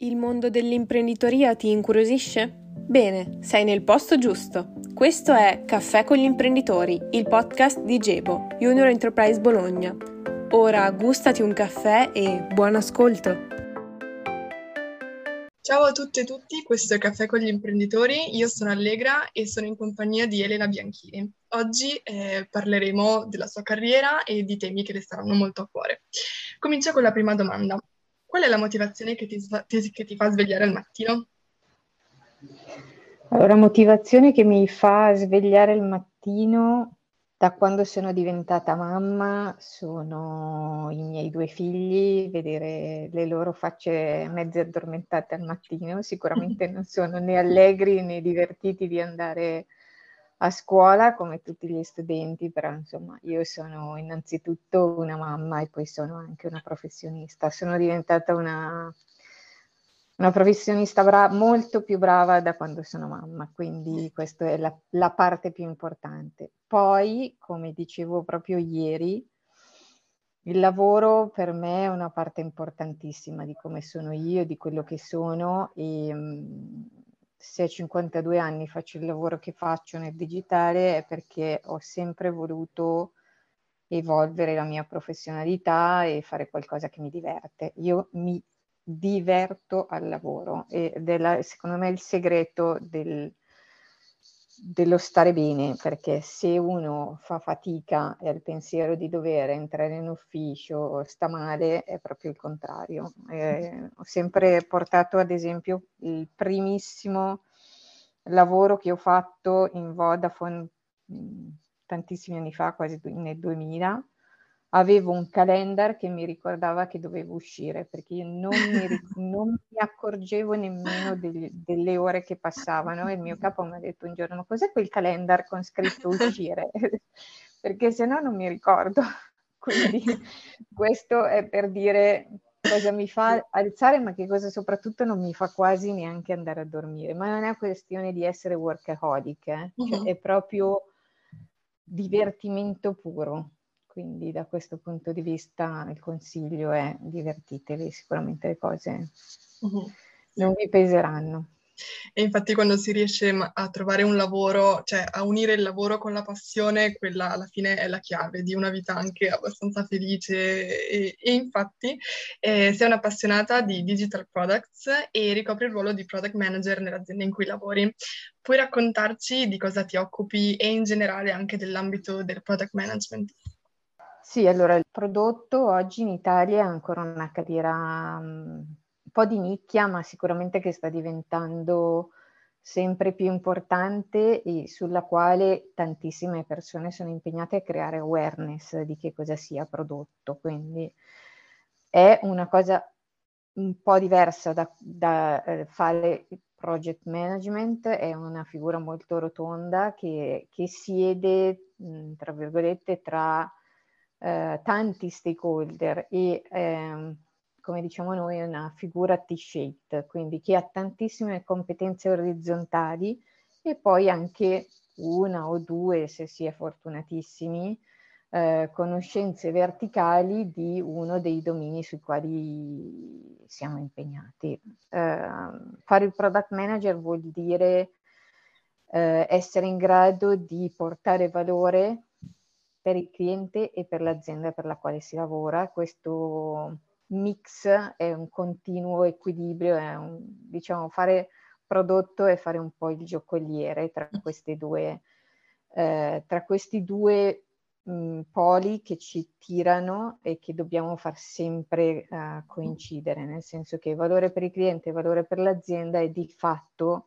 Il mondo dell'imprenditoria ti incuriosisce? Bene, sei nel posto giusto. Questo è Caffè con gli imprenditori, il podcast di Gebo, Junior Enterprise Bologna. Ora gustati un caffè e buon ascolto. Ciao a tutte e tutti, questo è Caffè con gli imprenditori, io sono Allegra e sono in compagnia di Elena Bianchini. Oggi eh, parleremo della sua carriera e di temi che le staranno molto a cuore. Comincio con la prima domanda. Qual è la motivazione che ti, che ti fa svegliare al mattino? Allora, motivazione che mi fa svegliare al mattino da quando sono diventata mamma sono i miei due figli, vedere le loro facce mezze addormentate al mattino, sicuramente non sono né allegri né divertiti di andare a scuola come tutti gli studenti, però insomma io sono innanzitutto una mamma e poi sono anche una professionista. Sono diventata una, una professionista bra- molto più brava da quando sono mamma, quindi questa è la, la parte più importante. Poi, come dicevo proprio ieri, il lavoro per me è una parte importantissima di come sono io, di quello che sono e se a 52 anni faccio il lavoro che faccio nel digitale è perché ho sempre voluto evolvere la mia professionalità e fare qualcosa che mi diverte. Io mi diverto al lavoro ed è secondo me il segreto del, dello stare bene, perché se uno fa fatica e ha il pensiero di dover entrare in ufficio, sta male, è proprio il contrario. Eh, ho sempre portato ad esempio il primissimo lavoro che ho fatto in Vodafone mm, tantissimi anni fa, quasi nel 2000, avevo un calendar che mi ricordava che dovevo uscire perché io non mi, non mi accorgevo nemmeno degli, delle ore che passavano e il mio capo mi ha detto un giorno ma cos'è quel calendar con scritto uscire perché se no non mi ricordo quindi questo è per dire cosa mi fa alzare ma che cosa soprattutto non mi fa quasi neanche andare a dormire ma non è questione di essere workaholic eh? cioè, uh-huh. è proprio divertimento puro quindi da questo punto di vista il consiglio è divertitevi, sicuramente le cose uh-huh. non vi peseranno. E infatti quando si riesce a trovare un lavoro, cioè a unire il lavoro con la passione, quella alla fine è la chiave di una vita anche abbastanza felice. E, e infatti eh, sei un'appassionata di digital products e ricopri il ruolo di product manager nell'azienda in cui lavori. Puoi raccontarci di cosa ti occupi e in generale anche dell'ambito del product management? Sì, allora il prodotto oggi in Italia è ancora una carriera um, un po' di nicchia, ma sicuramente che sta diventando sempre più importante e sulla quale tantissime persone sono impegnate a creare awareness di che cosa sia prodotto. Quindi è una cosa un po' diversa da, da eh, fare project management, è una figura molto rotonda che, che siede, mh, tra virgolette, tra eh, tanti stakeholder e ehm, come diciamo noi è una figura T-shaped, quindi che ha tantissime competenze orizzontali e poi anche una o due, se si è fortunatissimi, eh, conoscenze verticali di uno dei domini sui quali siamo impegnati. Eh, fare il product manager vuol dire eh, essere in grado di portare valore per il cliente e per l'azienda per la quale si lavora. Questo mix è un continuo equilibrio, è un, diciamo fare prodotto e fare un po' il giocoliere tra queste due, eh, tra questi due mh, poli che ci tirano e che dobbiamo far sempre uh, coincidere, nel senso che valore per il cliente e valore per l'azienda è di fatto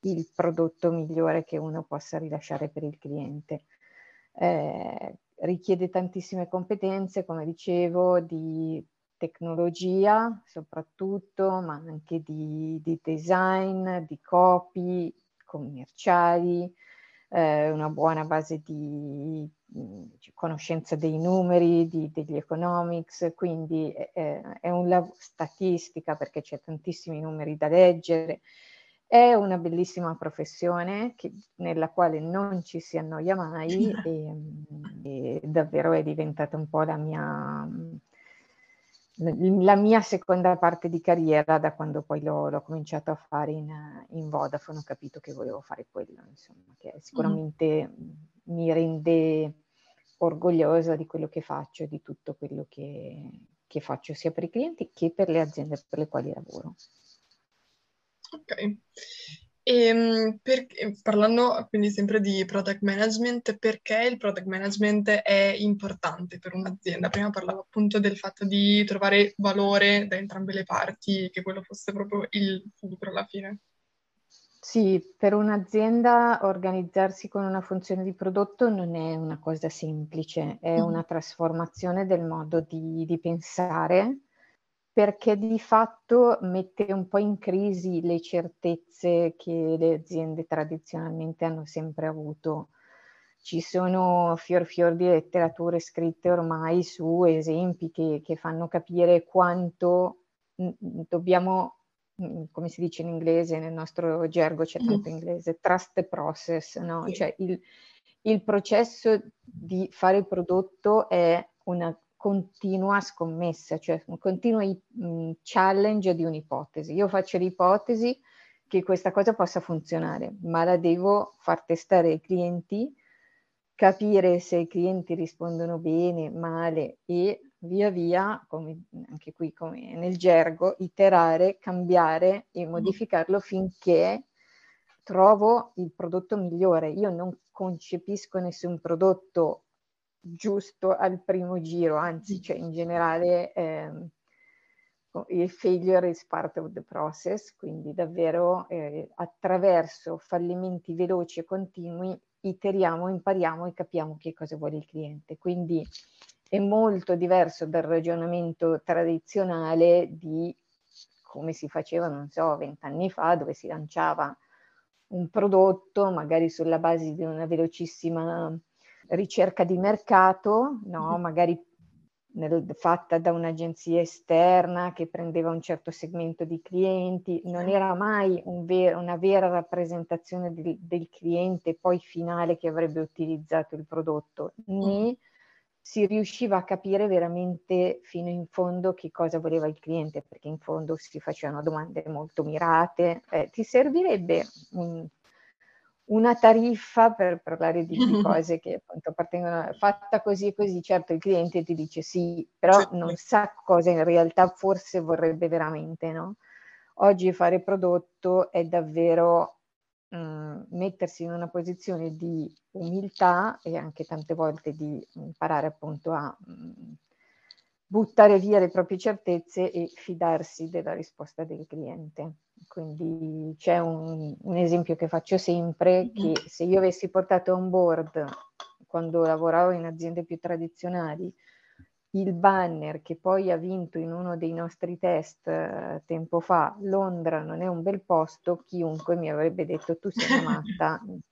il prodotto migliore che uno possa rilasciare per il cliente eh, richiede tantissime competenze, come dicevo, di tecnologia soprattutto, ma anche di, di design, di copy, commerciali, eh, una buona base di, di conoscenza dei numeri, di, degli economics, quindi eh, è un lavoro statistica perché c'è tantissimi numeri da leggere, è una bellissima professione che, nella quale non ci si annoia mai e, e, davvero è diventata un po' la mia, la mia seconda parte di carriera, da quando poi l'ho, l'ho cominciato a fare in, in, Vodafone, ho capito che volevo fare quello, insomma, che sicuramente mm. mi rende orgogliosa di quello che faccio e di tutto quello che, che faccio sia per i clienti che per le aziende per le quali lavoro. Ok. E, ehm, per, parlando quindi sempre di product management, perché il product management è importante per un'azienda? Prima parlavo appunto del fatto di trovare valore da entrambe le parti, che quello fosse proprio il fulcro alla fine. Sì, per un'azienda organizzarsi con una funzione di prodotto non è una cosa semplice, è una trasformazione del modo di, di pensare perché di fatto mette un po' in crisi le certezze che le aziende tradizionalmente hanno sempre avuto. Ci sono fior fior di letterature scritte ormai su esempi che, che fanno capire quanto dobbiamo, come si dice in inglese, nel nostro gergo c'è tanto inglese, trust the process, no? Sì. Cioè il, il processo di fare il prodotto è una continua scommessa, cioè un continuo mm, challenge di un'ipotesi. Io faccio l'ipotesi che questa cosa possa funzionare, ma la devo far testare ai clienti, capire se i clienti rispondono bene, male e via via, come anche qui come nel gergo, iterare, cambiare e mm. modificarlo finché trovo il prodotto migliore. Io non concepisco nessun prodotto giusto al primo giro, anzi, cioè in generale eh, il failure is part of the process, quindi davvero eh, attraverso fallimenti veloci e continui iteriamo, impariamo e capiamo che cosa vuole il cliente. Quindi è molto diverso dal ragionamento tradizionale di come si faceva, non so, vent'anni fa, dove si lanciava un prodotto magari sulla base di una velocissima ricerca di mercato, no? Mm-hmm. magari nel, fatta da un'agenzia esterna che prendeva un certo segmento di clienti, non era mai un ver- una vera rappresentazione del, del, cliente poi finale che avrebbe utilizzato il prodotto, né mm-hmm. si riusciva a capire veramente fino in fondo che cosa voleva il cliente, perché in fondo si facevano domande molto mirate. Eh, ti servirebbe un una tariffa per parlare di, di cose che appunto appartengono, fatta così e così, certo il cliente ti dice sì, però certo. non sa cosa in realtà forse vorrebbe veramente, no? Oggi fare prodotto è davvero mh, mm, mettersi in una posizione di umiltà e anche tante volte di imparare appunto a mh, mm, buttare via le proprie certezze e fidarsi della risposta del cliente. Quindi c'è un, un esempio che faccio sempre, che se io avessi portato on board, quando lavoravo in aziende più tradizionali, il banner che poi ha vinto in uno dei nostri test uh, tempo fa, Londra non è un bel posto, chiunque mi avrebbe detto tu sei matta,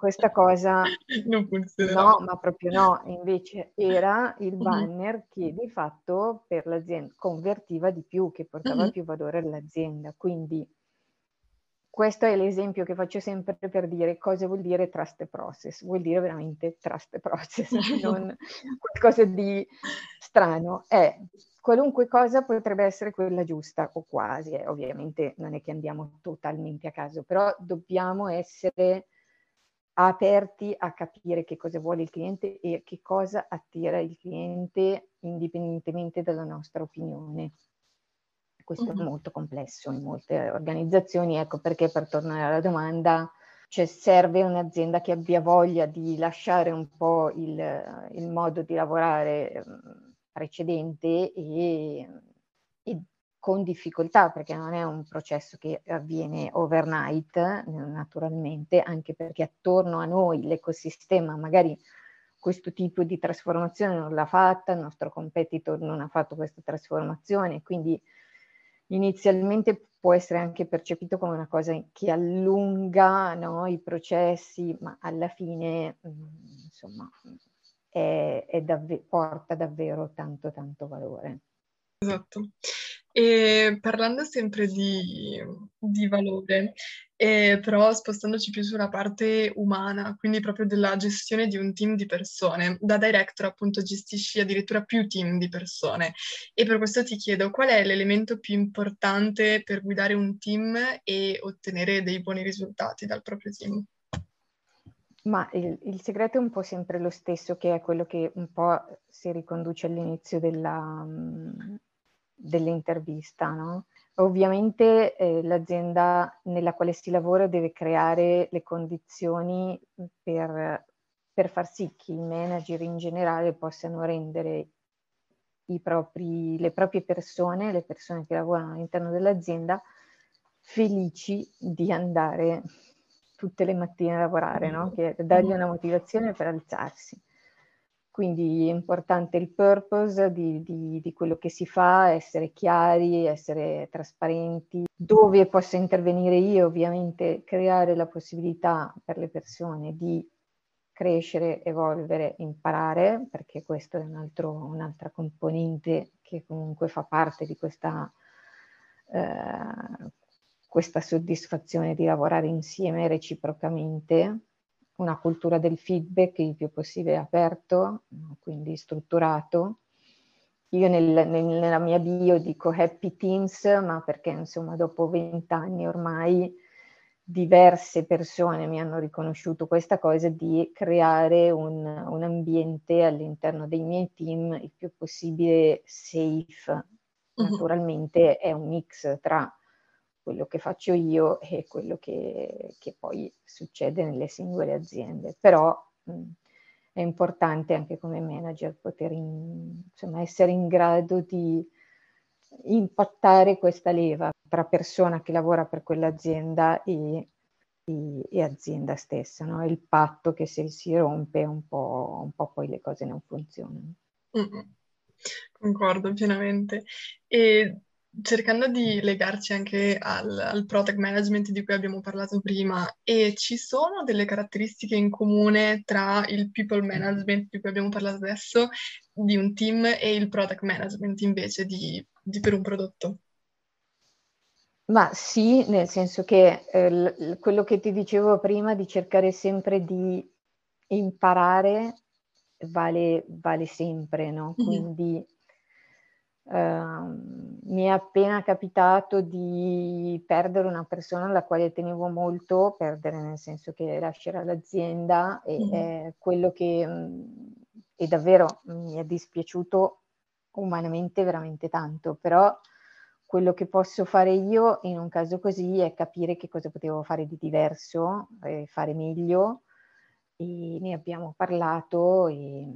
questa cosa non funziona. No, ma proprio no, invece era il banner che di fatto per l'azienda convertiva di più, che portava più valore all'azienda. Quindi questo è l'esempio che faccio sempre per dire cosa vuol dire trust process. Vuol dire veramente trust process, non qualcosa di strano. È qualunque cosa potrebbe essere quella giusta o quasi. Eh. Ovviamente non è che andiamo totalmente a caso, però dobbiamo essere aperti a capire che cosa vuole il cliente e che cosa attira il cliente indipendentemente dalla nostra opinione. Questo mm-hmm. è molto complesso in molte organizzazioni, ecco perché per tornare alla domanda, cioè serve un'azienda che abbia voglia di lasciare un po' il, il modo di lavorare ehm, precedente e, e con difficoltà perché non è un processo che avviene overnight naturalmente, anche perché attorno a noi l'ecosistema magari questo tipo di trasformazione non l'ha fatta, il nostro competitor non ha fatto questa trasformazione, quindi inizialmente può essere anche percepito come una cosa che allunga no, i processi, ma alla fine insomma è, è davve- porta davvero tanto tanto valore. Esatto. E parlando sempre di, di valore, eh, però spostandoci più sulla parte umana, quindi proprio della gestione di un team di persone. Da director appunto gestisci addirittura più team di persone e per questo ti chiedo qual è l'elemento più importante per guidare un team e ottenere dei buoni risultati dal proprio team. Ma il, il, segreto è un po' sempre lo stesso, che è quello che un po' si riconduce all'inizio della, dell'intervista. No? Ovviamente eh, l'azienda nella quale si lavora deve creare le condizioni per, per far sì che i manager in generale possano rendere propri, le proprie persone, le persone che lavorano all'interno dell'azienda, felici di andare tutte le mattine a lavorare, no? che dargli una motivazione per alzarsi. Quindi è importante il purpose di, di, di, quello che si fa, essere chiari, essere trasparenti. Dove posso intervenire io, ovviamente, creare la possibilità per le persone di crescere, evolvere, imparare, perché questo è un altro, un'altra componente che comunque fa parte di questa, eh, questa soddisfazione di lavorare insieme reciprocamente, una cultura del feedback il più possibile aperto, quindi strutturato. Io nel, nel, nella mia bio dico happy teams, ma perché insomma dopo vent'anni ormai diverse persone mi hanno riconosciuto questa cosa di creare un, un ambiente all'interno dei miei team il più possibile safe. Naturalmente è un mix tra quello che faccio io e quello che, che poi succede nelle singole aziende. Però mh, è importante anche come manager poter in, insomma, essere in grado di impattare questa leva tra persona che lavora per quell'azienda e, e, e azienda stessa, no? il patto che se si rompe un po', un po' poi le cose non funzionano. Mm-hmm. Concordo pienamente. E cercando di legarci anche al, al, product management di cui abbiamo parlato prima, e ci sono delle caratteristiche in comune tra il people management di cui abbiamo parlato adesso, di un team, e il product management invece di, di per un prodotto? Ma sì, nel senso che eh, l- quello che ti dicevo prima di cercare sempre di imparare vale, vale sempre, no? Quindi mm-hmm Uh, mi è appena capitato di perdere una persona alla quale tenevo molto, perdere nel senso che lascerà l'azienda e mm. è quello che mh, è davvero mi è dispiaciuto umanamente veramente tanto, però quello che posso fare io in un caso così è capire che cosa potevo fare di diverso, e fare meglio e ne abbiamo parlato e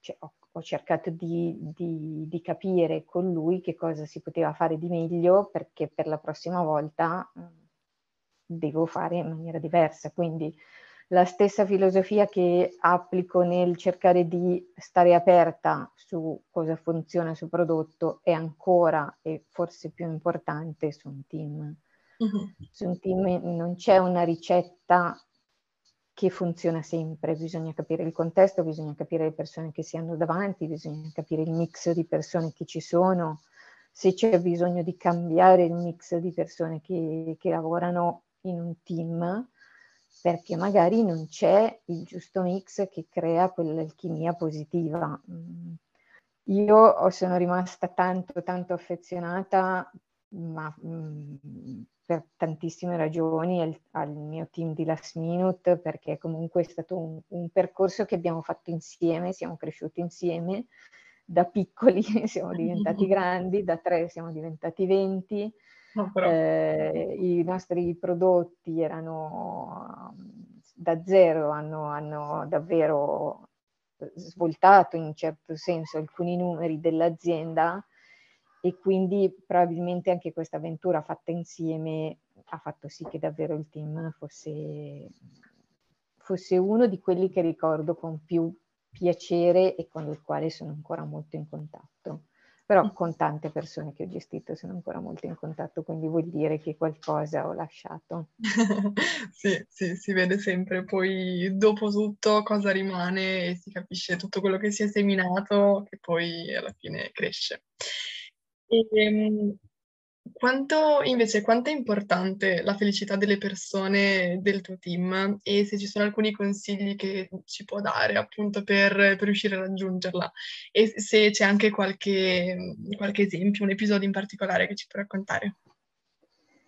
cioè, ho ho cercato di, di, di, capire con lui che cosa si poteva fare di meglio perché per la prossima volta mm, devo fare in maniera diversa. Quindi la stessa filosofia che applico nel cercare di stare aperta su cosa funziona sul prodotto è ancora e forse più importante su un team. Uh-huh. Su un team non c'è una ricetta che funziona sempre, bisogna capire il contesto, bisogna capire le persone che si hanno davanti, bisogna capire il mix di persone che ci sono, se c'è bisogno di cambiare il mix di persone che, che lavorano in un team, perché magari non c'è il giusto mix che crea quell'alchimia positiva. Mm. Io sono rimasta tanto, tanto affezionata, ma mm, per tantissime ragioni al, al, mio team di Last Minute perché comunque è stato un, un, percorso che abbiamo fatto insieme, siamo cresciuti insieme, da piccoli siamo diventati grandi, da tre siamo diventati venti, no, eh, i nostri prodotti erano da zero, hanno, hanno davvero svoltato in un certo senso alcuni numeri dell'azienda e quindi probabilmente anche questa avventura fatta insieme ha fatto sì che davvero il team fosse, fosse uno di quelli che ricordo con più piacere e con il quale sono ancora molto in contatto. Però mm. con tante persone che ho gestito sono ancora molto in contatto, quindi vuol dire che qualcosa ho lasciato. sì, sì, si vede sempre poi dopo tutto cosa rimane e si capisce tutto quello che si è seminato che poi alla fine cresce. Ehm, quanto invece, quanto è importante la felicità delle persone del tuo team e se ci sono alcuni consigli che ci può dare appunto per, per riuscire a raggiungerla e se c'è anche qualche, qualche esempio, un episodio in particolare che ci puoi raccontare.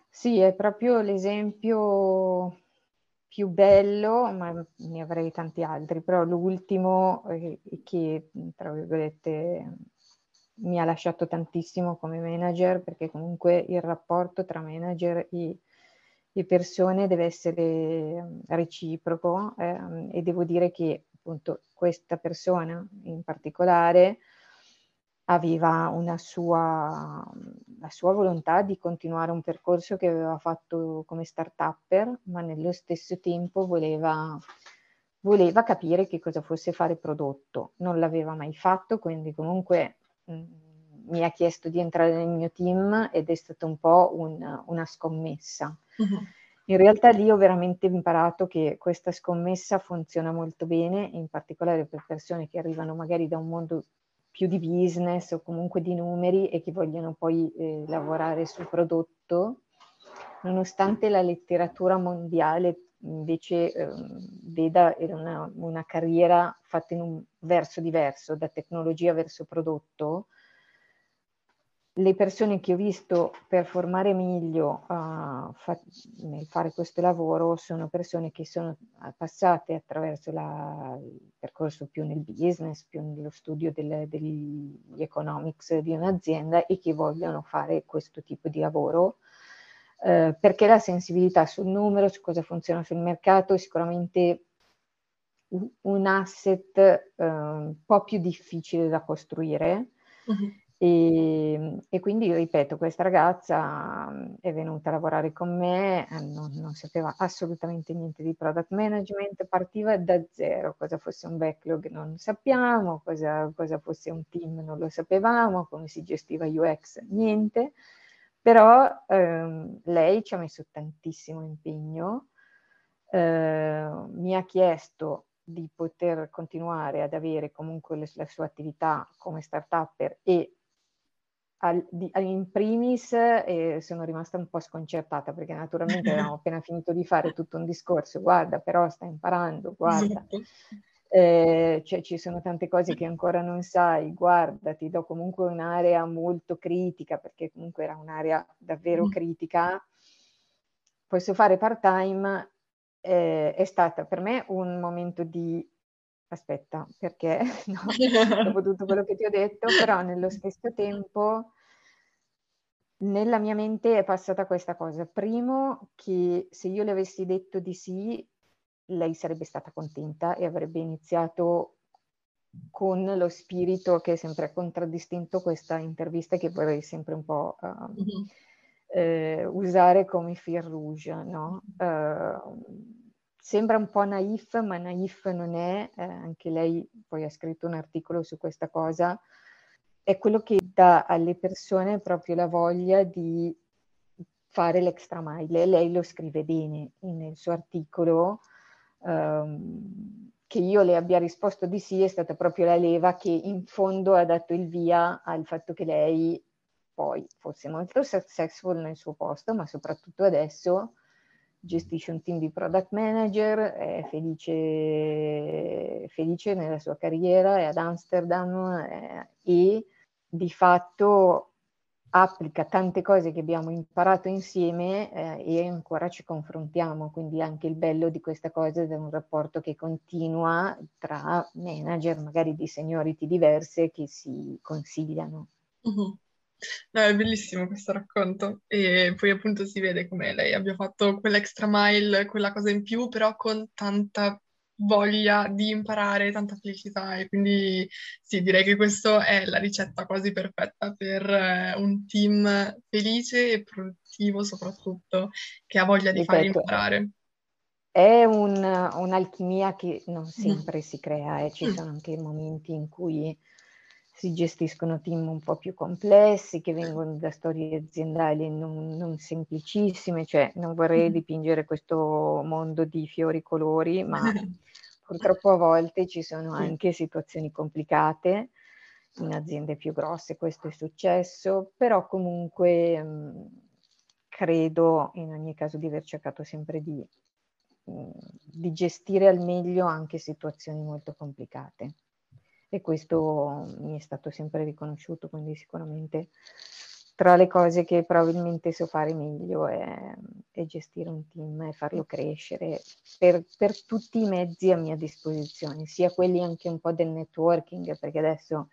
Sì, è proprio l'esempio più bello, ma ne avrei tanti altri, però l'ultimo eh, che, tra virgolette, mi ha lasciato tantissimo come manager perché comunque il rapporto tra manager e, e persone deve essere mm, reciproco eh, e devo dire che appunto questa persona in particolare aveva una sua, la sua volontà di continuare un percorso che aveva fatto come start-upper, ma nello stesso tempo voleva, voleva capire che cosa fosse fare prodotto. Non l'aveva mai fatto, quindi comunque mi ha chiesto di entrare nel mio team ed è stata un po' un, una scommessa. Uh-huh. In realtà lì ho veramente imparato che questa scommessa funziona molto bene, in particolare per persone che arrivano magari da un mondo più di business o comunque di numeri e che vogliono poi eh, lavorare sul prodotto, nonostante la letteratura mondiale invece eh, veda una, una, carriera fatta in un verso diverso, da tecnologia verso prodotto, le persone che ho visto performare meglio uh, fa- nel fare questo lavoro sono persone che sono passate attraverso la, il percorso più nel business, più nello studio del, degli economics di un'azienda e che vogliono fare questo tipo di lavoro eh, perché la sensibilità sul numero, su cosa funziona sul mercato è sicuramente un asset eh, un po' più difficile da costruire. Uh-huh. E, e, quindi, ripeto, questa ragazza è venuta a lavorare con me, eh, non, non, sapeva assolutamente niente di product management, partiva da zero, cosa fosse un backlog non sappiamo, cosa, cosa fosse un team non lo sapevamo, come si gestiva UX niente. Però ehm, lei ci ha messo tantissimo impegno, eh, mi ha chiesto di poter continuare ad avere comunque le, la sua attività come start-upper e al, di, in primis eh, sono rimasta un po' sconcertata perché naturalmente avevamo appena finito di fare tutto un discorso, guarda però sta imparando, guarda, esatto eh, cioè, ci sono tante cose che ancora non sai, guarda, ti do comunque un'area molto critica, perché comunque era un'area davvero critica, posso fare part-time, eh, è stata per me un momento di aspetta, perché no, dopo tutto quello che ti ho detto, però nello stesso tempo nella mia mente è passata questa cosa. Primo, che se io le avessi detto di sì, lei sarebbe stata contenta e avrebbe iniziato con lo spirito che è sempre contraddistinto questa intervista che vorrei sempre un po' uh, mm-hmm. eh, usare come fil rouge, no? uh, sembra un po' naif, ma naif non è, eh, anche lei poi ha scritto un articolo su questa cosa, è quello che dà alle persone proprio la voglia di fare l'extra mile. Lei lo scrive bene nel suo articolo, um, che io le abbia risposto di sì è stata proprio la leva che in fondo ha dato il via al fatto che lei poi fosse molto successful nel suo posto, ma soprattutto adesso gestisce un team di product manager, è felice, felice nella sua carriera, è ad Amsterdam eh, e di fatto applica tante cose che abbiamo imparato insieme eh, e ancora ci confrontiamo, quindi anche il bello di questa cosa è un rapporto che continua tra manager, magari di seniority diverse, che si consigliano. Uh-huh. No, è bellissimo questo racconto e poi appunto si vede come lei abbia fatto quell'extra mile, quella cosa in più, però con tanta voglia di imparare, tanta felicità e quindi sì, direi che questa è la ricetta quasi perfetta per eh, un team felice e produttivo soprattutto, che ha voglia di fare imparare. È un, un'alchimia che non sempre si crea, eh. ci mm. sono anche momenti in cui si gestiscono team un po' più complessi che vengono da storie aziendali non, non semplicissime, cioè non vorrei mm. dipingere questo mondo di fiori colori, ma purtroppo a volte ci sono anche situazioni complicate in aziende più grosse questo è successo, però comunque mh, credo in ogni caso di aver cercato sempre di, mh, di gestire al meglio anche situazioni molto complicate e questo mi è stato sempre riconosciuto, quindi sicuramente tra le cose che probabilmente so fare meglio è, è gestire un team e farlo crescere per, per, tutti i mezzi a mia disposizione, sia quelli anche un po' del networking, perché adesso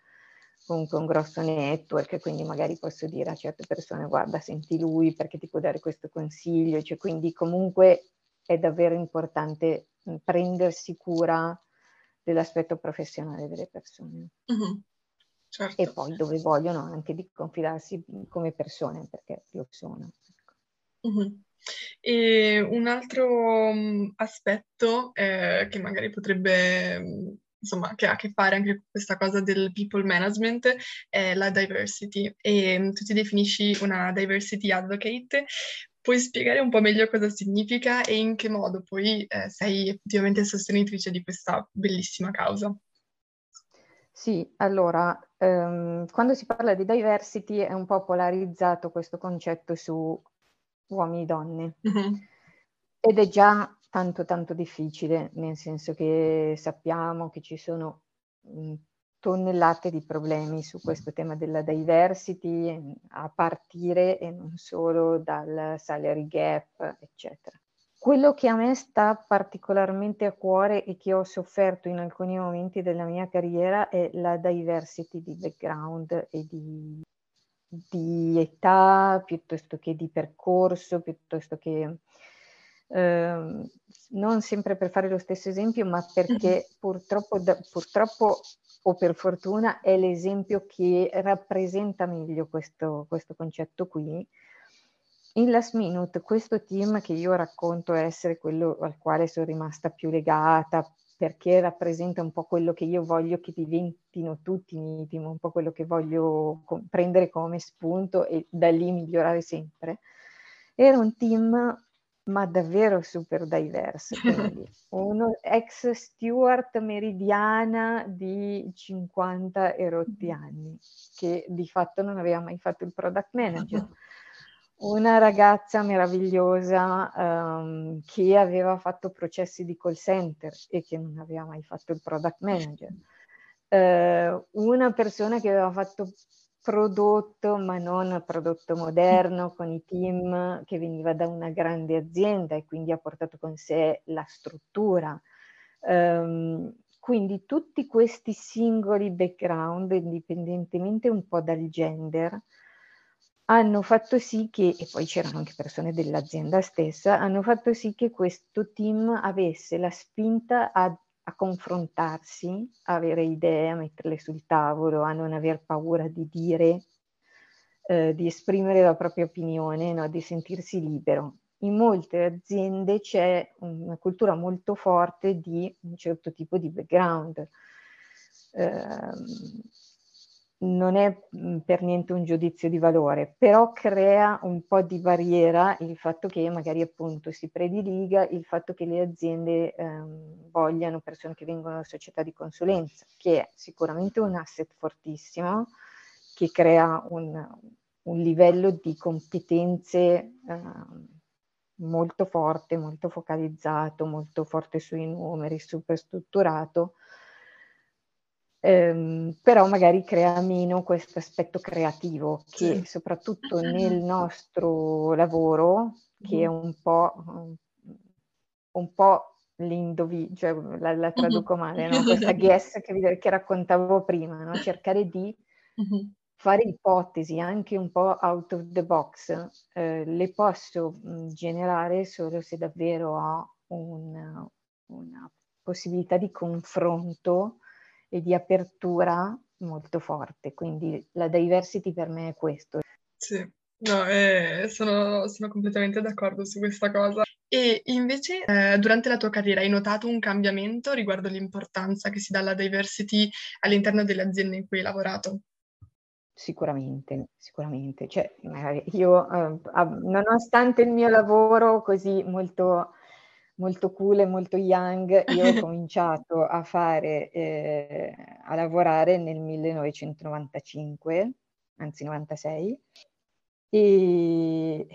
comunque un grosso network, quindi magari posso dire a certe persone guarda, senti lui perché ti può dare questo consiglio, cioè, quindi comunque è davvero importante prendersi cura dell'aspetto professionale delle persone. Uh-huh. Certo. E poi dove vogliono anche di confidarsi come persone, perché lo sono. Uh-huh. E un altro um, aspetto eh, che magari potrebbe, insomma, che ha a che fare anche con questa cosa del people management è la diversity. E um, tu ti definisci una diversity advocate, Puoi spiegare un po' meglio cosa significa e in che modo poi eh, sei effettivamente sostenitrice di questa bellissima causa? Sì, allora, ehm, quando si parla di diversity è un po' polarizzato questo concetto su uomini e donne mm-hmm. ed è già tanto tanto difficile, nel senso che sappiamo che ci sono mh, tonnellate di problemi su questo tema della diversity, a partire e non solo dal salary gap, eccetera. Quello che a me sta particolarmente a cuore e che ho sofferto in alcuni momenti della mia carriera è la diversity di background e di, di età, piuttosto che di percorso, piuttosto che eh, non sempre per fare lo stesso esempio, ma perché purtroppo, da, purtroppo o per fortuna è l'esempio che rappresenta meglio questo, questo concetto qui. In Last Minute, questo team che io racconto essere quello al quale sono rimasta più legata, perché rappresenta un po' quello che io voglio che diventino tutti i miei team, un po' quello che voglio prendere come spunto e da lì migliorare sempre. Era un team ma davvero super diverse. Quindi uno ex steward meridiana di 50 e rotti anni, che di fatto non aveva mai fatto il product manager. Una ragazza meravigliosa um, che aveva fatto processi di call center e che non aveva mai fatto il product manager. Uh, una persona che aveva fatto prodotto, ma non prodotto moderno, con i team che veniva da una grande azienda e quindi ha portato con sé la struttura. Um, quindi tutti questi singoli background, indipendentemente un po' dal gender, hanno fatto sì che, e poi c'erano anche persone dell'azienda stessa, hanno fatto sì che questo team avesse la spinta a a confrontarsi, a avere idee, a metterle sul tavolo, a non aver paura di dire, eh, di esprimere la propria opinione, no? di sentirsi libero. In molte aziende c'è una cultura molto forte di un certo tipo di background. Eh, non è mm, per niente un giudizio di valore, però crea un po' di barriera il fatto che magari appunto si prediliga il fatto che le aziende ehm, vogliano persone che vengono da società di consulenza, che è sicuramente un asset fortissimo, che crea un, un livello di competenze ehm, molto forte, molto focalizzato, molto forte sui numeri, super strutturato, ehm, però magari crea meno questo aspetto creativo che soprattutto nel nostro lavoro, che è un po', un po' l'indovi, cioè la, la traduco male, no? questa guess che, che raccontavo prima, no? cercare di fare ipotesi anche un po' out of the box, eh, le posso mh, generare solo se davvero ho un, una possibilità di confronto e di apertura molto forte. Quindi la diversity per me è questo. Sì, no, eh, sono, sono, completamente d'accordo su questa cosa. E invece eh, durante la tua carriera hai notato un cambiamento riguardo l'importanza che si dà alla diversity all'interno delle aziende in cui hai lavorato? Sicuramente, sicuramente. Cioè, io, eh, nonostante il mio lavoro così molto molto cool e molto young, io ho cominciato a fare, eh, a lavorare nel 1995, anzi 96, e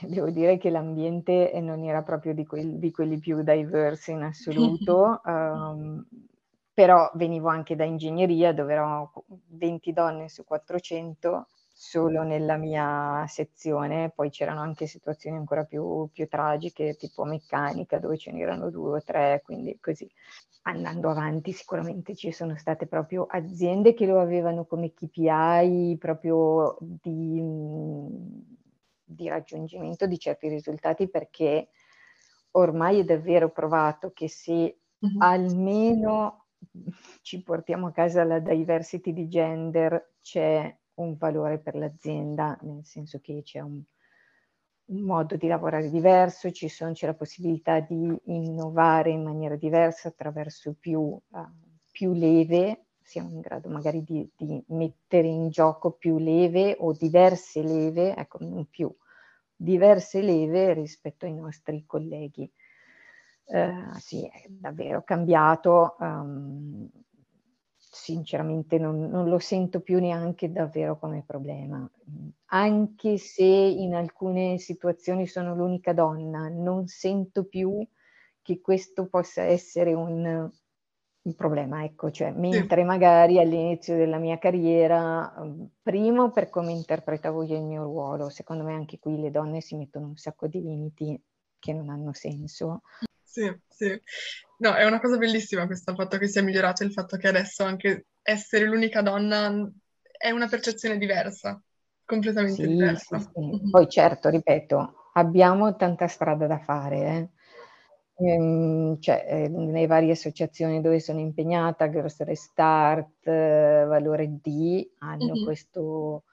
devo dire che l'ambiente non era proprio di, quelli, di quelli più diversi in assoluto, um, però venivo anche da ingegneria dove erano 20 donne su 400 solo nella mia sezione, poi c'erano anche situazioni ancora più, più tragiche, tipo meccanica, dove ce n'erano due o tre, quindi così. Andando avanti sicuramente ci sono state proprio aziende che lo avevano come KPI proprio di, di raggiungimento di certi risultati perché ormai è davvero provato che se uh-huh. almeno ci portiamo a casa la diversity di gender c'è un valore per l'azienda, nel senso che c'è un, un modo di lavorare diverso, ci sono, c'è la possibilità di innovare in maniera diversa attraverso più, uh, più leve, siamo in grado magari di, di, mettere in gioco più leve o diverse leve, ecco, non più, diverse leve rispetto ai nostri colleghi. Uh, sì, è davvero cambiato. Um, sinceramente non, non, lo sento più neanche davvero come problema. Anche se in alcune situazioni sono l'unica donna, non sento più che questo possa essere un, un problema, ecco, cioè mentre magari all'inizio della mia carriera, primo per come interpretavo io il mio ruolo, secondo me anche qui le donne si mettono un sacco di limiti che non hanno senso. Sì, sì. No, è una cosa bellissima questo fatto che sia migliorato il fatto che adesso anche essere l'unica donna è una percezione diversa, completamente sì, diversa. Sì, sì. Mm-hmm. Poi certo, ripeto, abbiamo tanta strada da fare, eh. ehm, cioè, eh, nelle varie associazioni dove sono impegnata, Girls Restart, eh, Valore D, hanno mm-hmm. questo,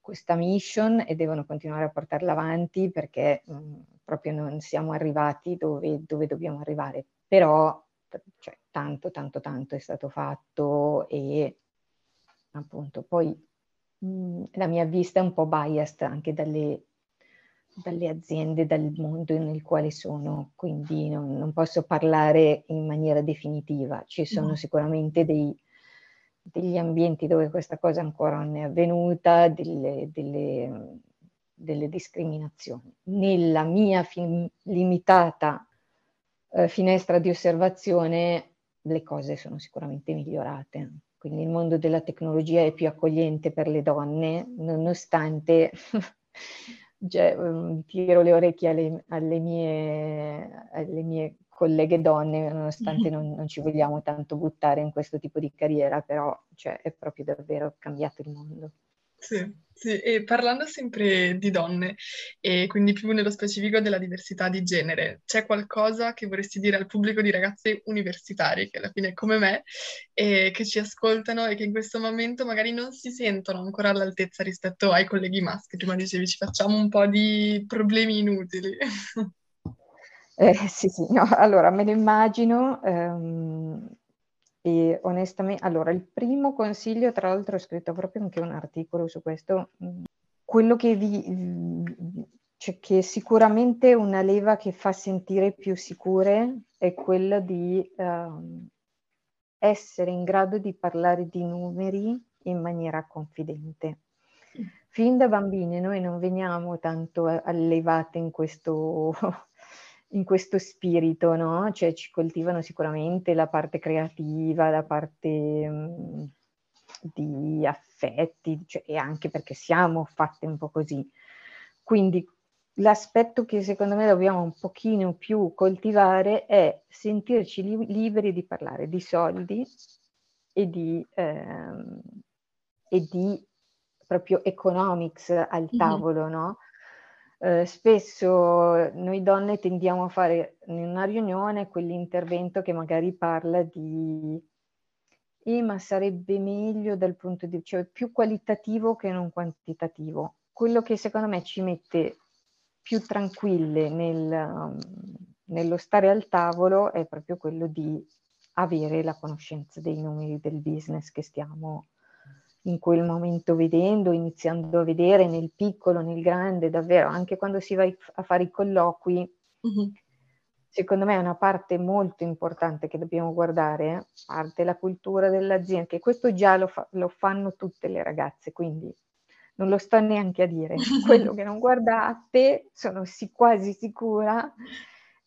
questa mission e devono continuare a portarla avanti perché mh, mm, proprio non siamo arrivati dove, dove dobbiamo arrivare, però cioè, tanto, tanto, tanto è stato fatto e appunto poi mh, mm, la mia vista è un po' biased anche dalle, dalle aziende, dal mondo nel quale sono, quindi non, non posso parlare in maniera definitiva. Ci sono no. sicuramente dei, degli ambienti dove questa cosa ancora non è avvenuta, delle, delle delle discriminazioni. Nella mia fin- limitata eh, finestra di osservazione le cose sono sicuramente migliorate. Quindi il mondo della tecnologia è più accogliente per le donne, nonostante cioè, um, tiro le orecchie alle, alle, mie, alle, mie, colleghe donne, nonostante non, non, ci vogliamo tanto buttare in questo tipo di carriera, però cioè, è proprio davvero cambiato il mondo. Sì, sì, e parlando sempre di donne, e quindi più nello specifico della diversità di genere, c'è qualcosa che vorresti dire al pubblico di ragazze universitarie, che alla fine è come me, e che ci ascoltano e che in questo momento magari non si sentono ancora all'altezza rispetto ai colleghi maschi? Prima dicevi, ci facciamo un po' di problemi inutili. Eh, sì, sì, no, allora me lo immagino. Ehm e onestamente, allora, il primo consiglio, tra l'altro ho scritto proprio anche un articolo su questo, mm, quello che vi, cioè che sicuramente una leva che fa sentire più sicure è quella di uh, essere in grado di parlare di numeri in maniera confidente. Fin da bambini noi non veniamo tanto allevate in questo in questo spirito, no? Cioè ci coltivano sicuramente la parte creativa, la parte mh, mm, di affetti, cioè, e anche perché siamo fatte un po' così. Quindi l'aspetto che secondo me dobbiamo un pochino più coltivare è sentirci li- liberi di parlare di soldi e di, ehm, e di proprio economics al tavolo, mm-hmm. no? Eh, spesso noi donne tendiamo a fare in una riunione quell'intervento che magari parla di eh, ma sarebbe meglio dal punto di vista, cioè più qualitativo che non quantitativo. Quello che secondo me ci mette più tranquille nel, um, nello stare al tavolo è proprio quello di avere la conoscenza dei numeri del business che stiamo in quel momento vedendo, iniziando a vedere nel piccolo, nel grande, davvero, anche quando si va a fare i colloqui, mm-hmm. secondo me è una parte molto importante che dobbiamo guardare, parte la cultura dell'azienda, che questo già lo, fa, lo fanno tutte le ragazze, quindi non lo sto neanche a dire. Quello che non guardate, sono sì, quasi sicura,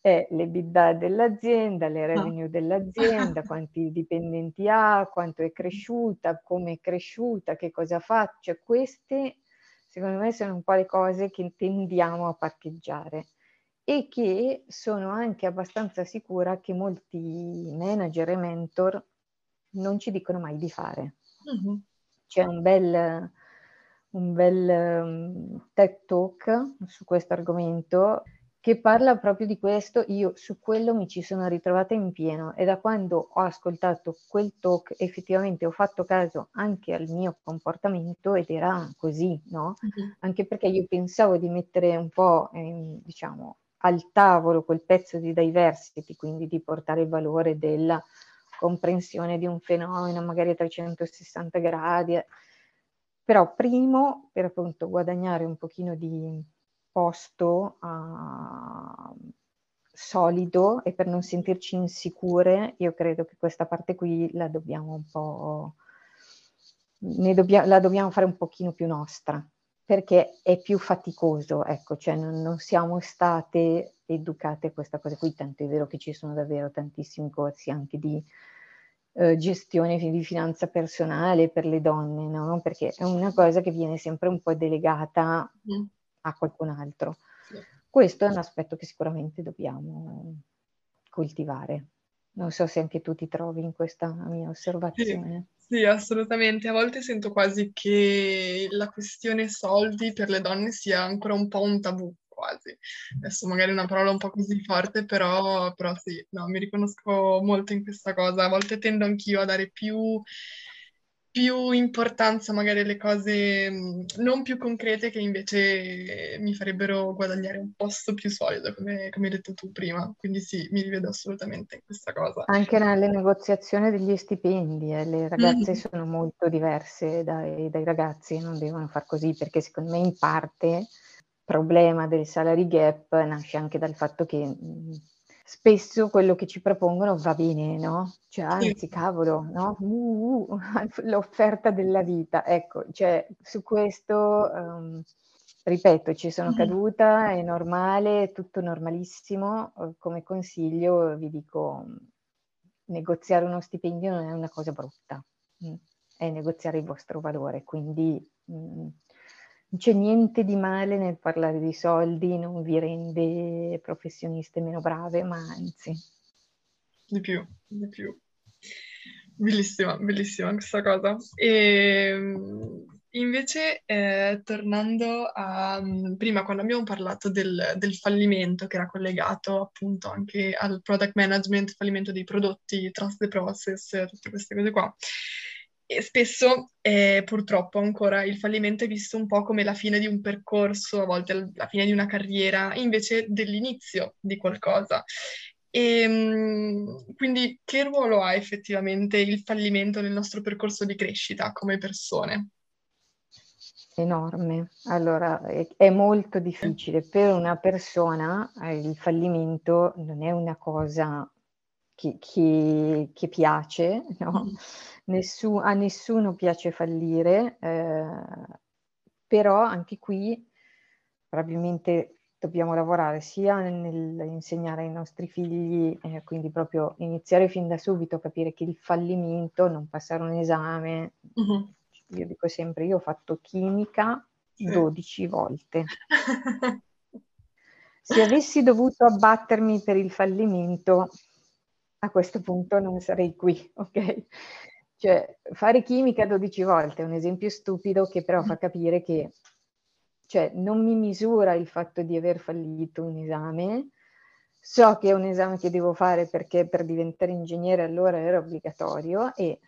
è l'EBITDA dell'azienda, le ah. revenue dell'azienda, quanti dipendenti ha, quanto è cresciuta, come è cresciuta, che cosa fa. Cioè queste, secondo me, sono un po' le cose che tendiamo a parcheggiare e che sono anche abbastanza sicura che molti manager e mentor non ci dicono mai di fare. Mm-hmm. C'è un bel, un bel um, TED Talk su questo argomento che parla proprio di questo, io su quello mi ci sono ritrovata in pieno e da quando ho ascoltato quel talk effettivamente ho fatto caso anche al mio comportamento ed era così, no? Uh-huh. Anche perché io pensavo di mettere un po', eh, diciamo, al tavolo quel pezzo di diversity, quindi di portare il valore della comprensione di un fenomeno magari a 360 gradi, però primo per appunto guadagnare un pochino di posto uh, solido e per non sentirci insicure, io credo che questa parte qui la dobbiamo un po', dobbia, la dobbiamo fare un pochino più nostra, perché è più faticoso, ecco, cioè non, non siamo state educate a questa cosa qui, tanto è vero che ci sono davvero tantissimi corsi anche di eh, gestione di finanza personale per le donne, no? Perché è una cosa che viene sempre un po' delegata mm a qualcun altro. Questo è un aspetto che sicuramente dobbiamo coltivare. Non so se anche tu ti trovi in questa mia osservazione. Sì, sì, assolutamente. A volte sento quasi che la questione soldi per le donne sia ancora un po' un tabù, quasi. Adesso magari è una parola un po' così forte, però, però sì, no, mi riconosco molto in questa cosa. A volte tendo anch'io a dare più più importanza magari alle cose non più concrete che invece mi farebbero guadagnare un posto più solido, come, come hai detto tu prima. Quindi sì, mi rivedo assolutamente in questa cosa. Anche nelle negoziazioni degli stipendi, eh, le ragazze mm. sono molto diverse dai, dai ragazzi, non devono far così perché secondo me in parte il problema del salary gap nasce anche dal fatto che spesso quello che ci propongono va bene, no? Cioè, anzi, cavolo, no? Uh, uh, l'offerta della vita. Ecco, cioè, su questo, um, ripeto, ci sono caduta, è normale, è tutto normalissimo. Come consiglio vi dico, negoziare uno stipendio non è una cosa brutta, mm, è negoziare il vostro valore, quindi... Mh, mm, non c'è niente di male nel parlare di soldi, non vi rende professioniste meno brave, ma anzi. Di più, di più. Bellissima, bellissima questa cosa. E ehm, invece, eh, tornando a prima, quando abbiamo parlato del, del, fallimento, che era collegato appunto anche al product management, fallimento dei prodotti, trust the process, tutte queste cose qua. Spesso eh, purtroppo ancora il fallimento è visto un po' come la fine di un percorso, a volte la fine di una carriera, invece dell'inizio di qualcosa. E, ehm, quindi che ruolo ha effettivamente il fallimento nel nostro percorso di crescita come persone? Enorme. Allora, è, è molto difficile. Per una persona eh, il fallimento non è una cosa che, che, che piace, no? Mm Nessu- a nessuno piace fallire, eh, però anche qui probabilmente dobbiamo lavorare sia nell'insegnare ai nostri figli, eh, quindi proprio iniziare fin da subito a capire che il fallimento, non passare un esame, uh-huh. io dico sempre, io ho fatto chimica 12 volte. Se avessi dovuto abbattermi per il fallimento, a questo punto non sarei qui, ok? Cioè, fare chimica 12 volte è un esempio stupido che però fa capire che cioè, non mi misura il fatto di aver fallito un esame, so che è un esame che devo fare perché per diventare ingegnere allora era obbligatorio e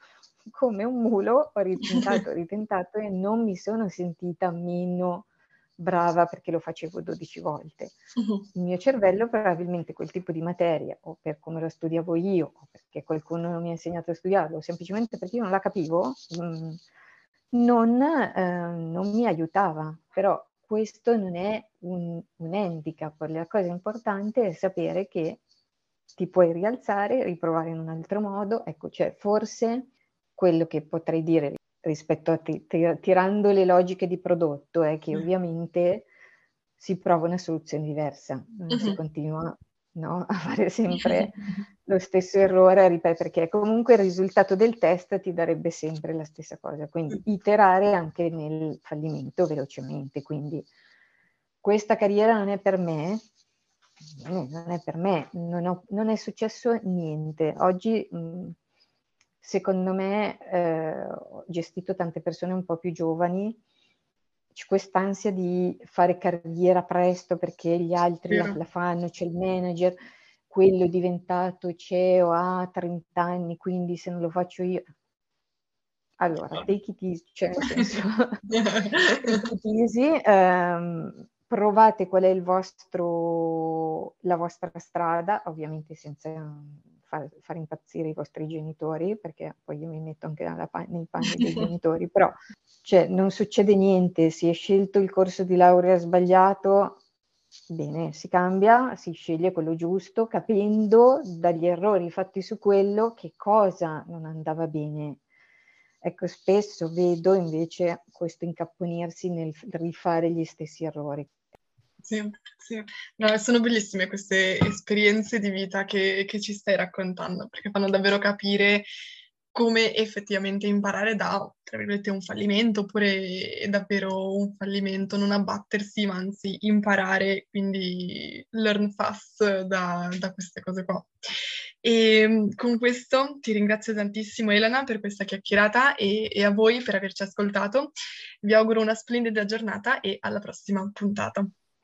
come un mulo ho ritentato, ritentato e non mi sono sentita meno brava perché lo facevo 12 volte. Uh-huh. Il mio cervello probabilmente quel tipo di materia, o per come lo studiavo io, o perché qualcuno mi ha insegnato a studiarlo, o semplicemente perché io non la capivo, mh, mm, non, eh, non, mi aiutava. Però questo non è un, un handicap, la cosa importante è sapere che ti puoi rialzare, riprovare in un altro modo. Ecco, cioè forse quello che potrei dire rispetto a t- t- tirando le logiche di prodotto è che mm. ovviamente si prova una soluzione diversa, non uh-huh. si continua no, a fare sempre lo stesso errore, a ripetere, perché comunque il risultato del test ti darebbe sempre la stessa cosa, quindi mm. iterare anche nel fallimento velocemente, quindi questa carriera non è per me, non è per me, non, ho, non è successo niente. Oggi, mh, secondo me, eh, ho gestito tante persone un po' più giovani, c'è quest'ansia di fare carriera presto perché gli altri la, la, fanno, c'è il manager, quello è diventato CEO a 30 anni, quindi se non lo faccio io... Allora, take it easy, cioè nel senso, take it easy, um, provate qual è il vostro, la vostra strada, ovviamente senza far, far, impazzire i vostri genitori, perché poi io mi metto anche pa- nei panni dei genitori, però cioè, non succede niente, si è scelto il corso di laurea sbagliato, bene, si cambia, si sceglie quello giusto, capendo dagli errori fatti su quello che cosa non andava bene Ecco, spesso vedo invece questo incapponirsi nel rifare gli stessi errori. Sì, sì. No, sono bellissime queste esperienze di vita che, che ci stai raccontando, perché fanno davvero capire come effettivamente imparare da, tra virgolette, un fallimento oppure davvero un fallimento, non abbattersi, ma anzi imparare, quindi learn fast da, da queste cose qua. E con questo ti ringrazio tantissimo Elena per questa chiacchierata e, e a voi per averci ascoltato. Vi auguro una splendida giornata e alla prossima puntata.